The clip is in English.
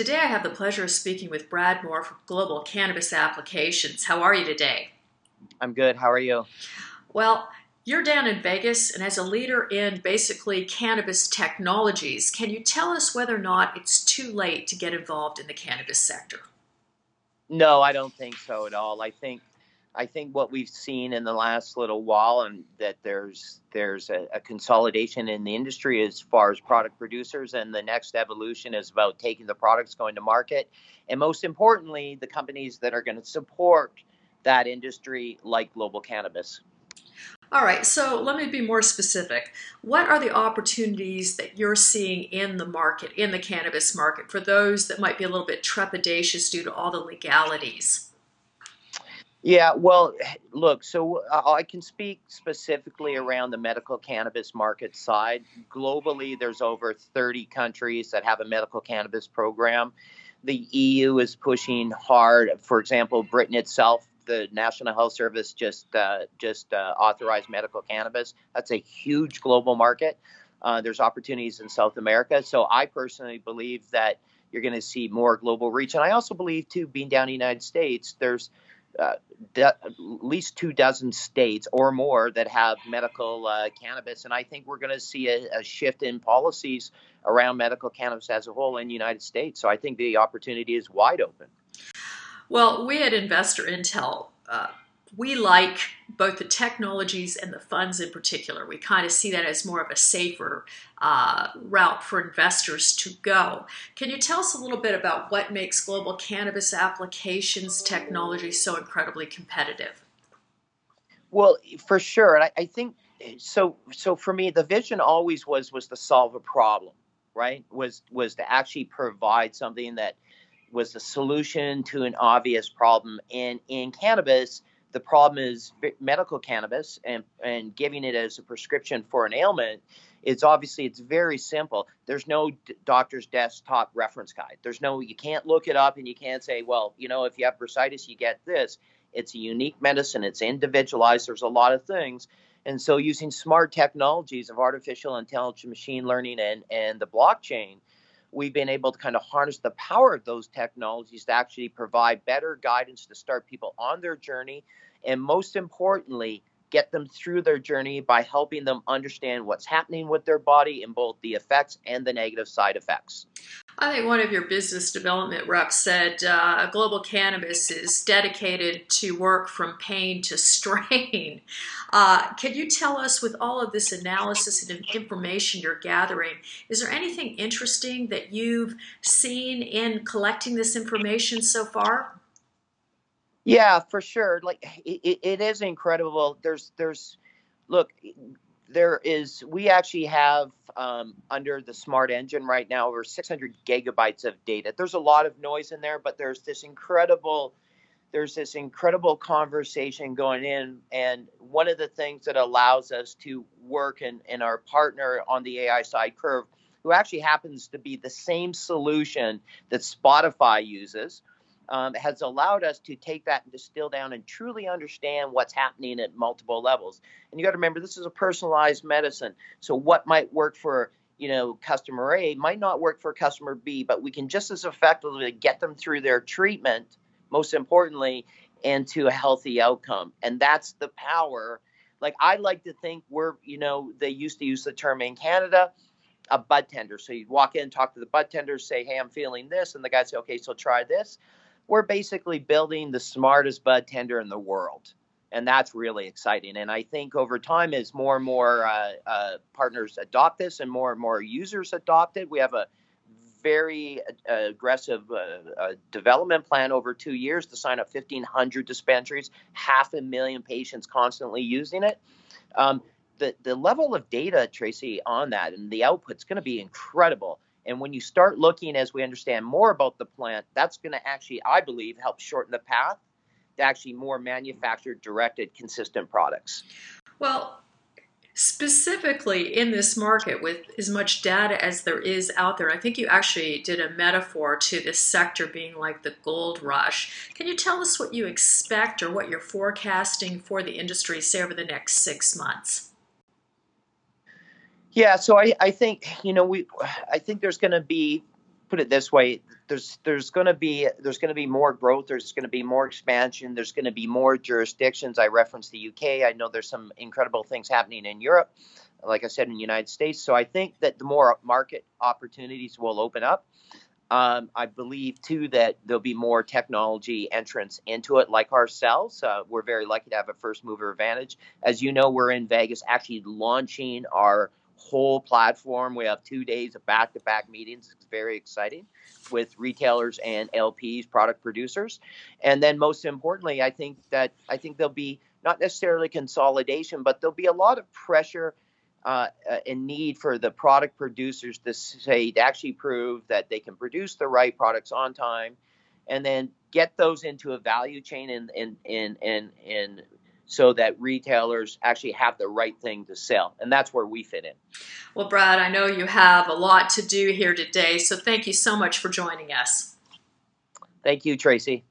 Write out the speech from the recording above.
Today I have the pleasure of speaking with Brad Moore from Global Cannabis Applications. How are you today? I'm good. How are you? Well, you're down in Vegas, and as a leader in basically cannabis technologies, can you tell us whether or not it's too late to get involved in the cannabis sector? No, I don't think so at all. I think I think what we've seen in the last little while, and that there's there's a, a, consolidation in the industry as far as product producers, and the next evolution is about taking the products going to market, and most importantly, the companies that are going to support that industry, like Global Cannabis. All right, so let me be more specific. What are the opportunities that you're seeing in the market, in the cannabis market, for those that might be a little bit trepidatious due to all the legalities? Yeah, well, look, so uh, I can speak specifically around the medical cannabis market side. Globally, there's over 30 countries that have a medical cannabis program. The EU is pushing hard. For example, Britain itself, the National Health Service just uh, just uh, authorized medical cannabis. That's a huge global market. Uh, there's opportunities in South America. So I personally believe that you're going to see more global reach, and I also believe too, being down in the United States, there's uh, de- at least two dozen states or more that have medical uh, cannabis, and I think we're going to see a, a, shift in policies around medical cannabis as a whole in the United States. So I think the opportunity is wide open. Well, we at Investor Intel uh, we like both the technologies and the funds in particular. We kind of see that as more of a safer uh, route for investors to go. Can you tell us a little bit about what makes global cannabis applications technology so incredibly competitive? Well, for sure, and I, I think so. So for me, the vision always was was to solve a problem, right? Was was to actually provide something that was a solution to an obvious problem. And in cannabis, the problem is medical cannabis and, and giving it as a prescription for an ailment it's obviously it's very simple. There's no doctor's desktop reference guide. There's no you can't look it up and you can't say well you know if you have bursitis you get this. It's a unique medicine. It's individualized. There's a lot of things. And so using smart technologies of artificial intelligence machine learning and and the blockchain we've been able to kind of harness the power of those technologies to actually provide better guidance to start people on their journey. And most importantly get them through their journey by helping them understand what's happening with their body in both the effects and the negative side effects. I think one of your business development reps said uh, Global Cannabis is dedicated to work from pain to strain. Uh, can you tell us, with all of this analysis and information you're gathering, is there anything interesting that you've seen in collecting this information so far? Yeah, for sure. Like it, it is incredible. There's there's look there is we actually have um, under the smart engine right now over 600 gigabytes of data there's a lot of noise in there but there's this incredible there's this incredible conversation going in and one of the things that allows us to work in, in our partner on the ai side curve who actually happens to be the same solution that spotify uses um, has allowed us to take that and distill down and truly understand what's happening at multiple levels. And you got to remember, this is a personalized medicine. So what might work for you know customer A might not work for customer B, but we can just as effectively get them through their treatment. Most importantly, into a healthy outcome, and that's the power. Like I like to think we're, you know, they used to use the term in Canada a bud tender. So you'd walk in, talk to the bud tender, say, "Hey, I'm feeling this," and the guy say, "Okay, so try this." We're basically building the smartest bud tender in the world. And that's really exciting. And I think over time, as more and more uh, uh, partners adopt this and more and more users adopt it, we have a very aggressive uh, uh, development plan over two years to sign up 1,500 dispensaries, half a million patients constantly using it. Um, the, the level of data, Tracy, on that and the output is going to be incredible. And when you start looking as we understand more about the plant, that's going to actually, I believe, help shorten the path to actually more manufactured, directed, consistent products. Well, specifically in this market with as much data as there is out there, I think you actually did a metaphor to this sector being like the gold rush. Can you tell us what you expect or what you're forecasting for the industry, say, over the next six months? Yeah, so I, I think you know we I think there's going to be put it this way: there's there's going to be there's going to be more growth. There's going to be more expansion. There's going to be more jurisdictions. I referenced the UK. I know there's some incredible things happening in Europe, like I said in the United States. So I think that the more market opportunities will open up. Um, I believe too that there'll be more technology entrance into it, like ourselves. Uh, we're very lucky to have a first mover advantage. As you know, we're in Vegas actually launching our whole platform. We have two days of back to back meetings. It's very exciting with retailers and LPs, product producers. And then most importantly, I think that I think there'll be not necessarily consolidation, but there'll be a lot of pressure uh, uh, in need for the product producers to say to actually prove that they can produce the right products on time and then get those into a value chain and and and and, and so that retailers actually have the right thing to sell. And that's where we fit in. Well brad i know you have a lot to do here today so thank you so much for joining us. Thank you tracy